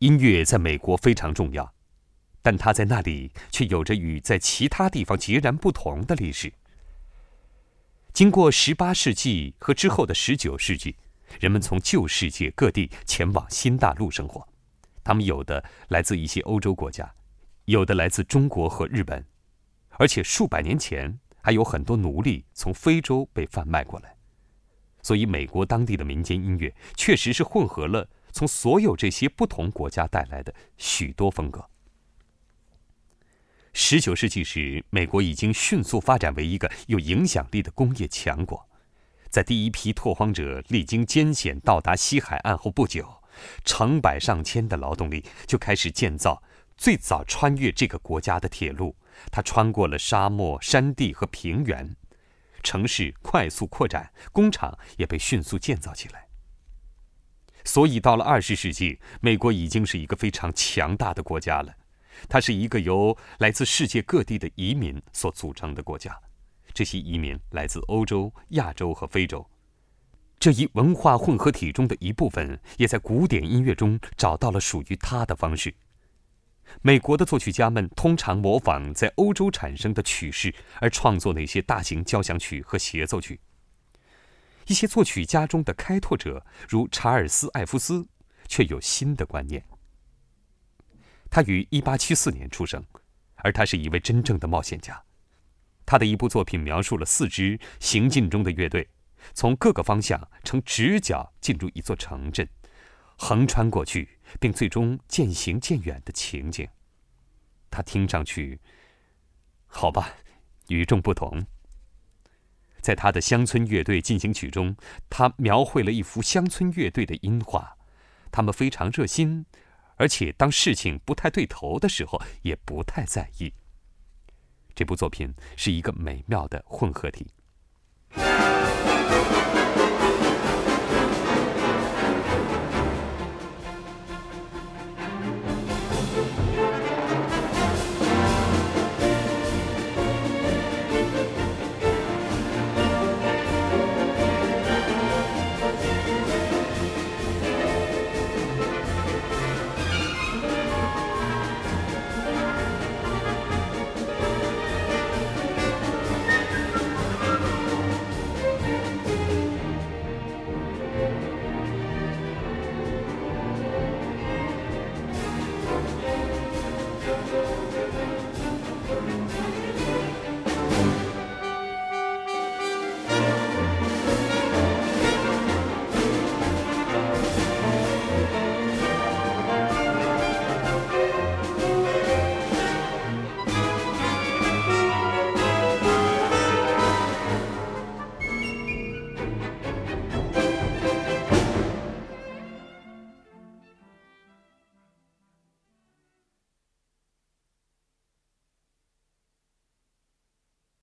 音乐在美国非常重要，但它在那里却有着与在其他地方截然不同的历史。经过18世纪和之后的19世纪，人们从旧世界各地前往新大陆生活，他们有的来自一些欧洲国家，有的来自中国和日本，而且数百年前还有很多奴隶从非洲被贩卖过来。所以，美国当地的民间音乐确实是混合了从所有这些不同国家带来的许多风格。十九世纪时，美国已经迅速发展为一个有影响力的工业强国。在第一批拓荒者历经艰险到达西海岸后不久，成百上千的劳动力就开始建造最早穿越这个国家的铁路。它穿过了沙漠、山地和平原。城市快速扩展，工厂也被迅速建造起来。所以，到了二十世纪，美国已经是一个非常强大的国家了。它是一个由来自世界各地的移民所组成的国家，这些移民来自欧洲、亚洲和非洲。这一文化混合体中的一部分，也在古典音乐中找到了属于它的方式。美国的作曲家们通常模仿在欧洲产生的曲式，而创作那些大型交响曲和协奏曲。一些作曲家中的开拓者，如查尔斯·艾夫斯，却有新的观念。他于1874年出生，而他是一位真正的冒险家。他的一部作品描述了四支行进中的乐队，从各个方向呈直角进入一座城镇。横穿过去，并最终渐行渐远的情景。他听上去，好吧，与众不同。在他的《乡村乐队进行曲》中，他描绘了一幅乡村乐队的音画。他们非常热心，而且当事情不太对头的时候，也不太在意。这部作品是一个美妙的混合体。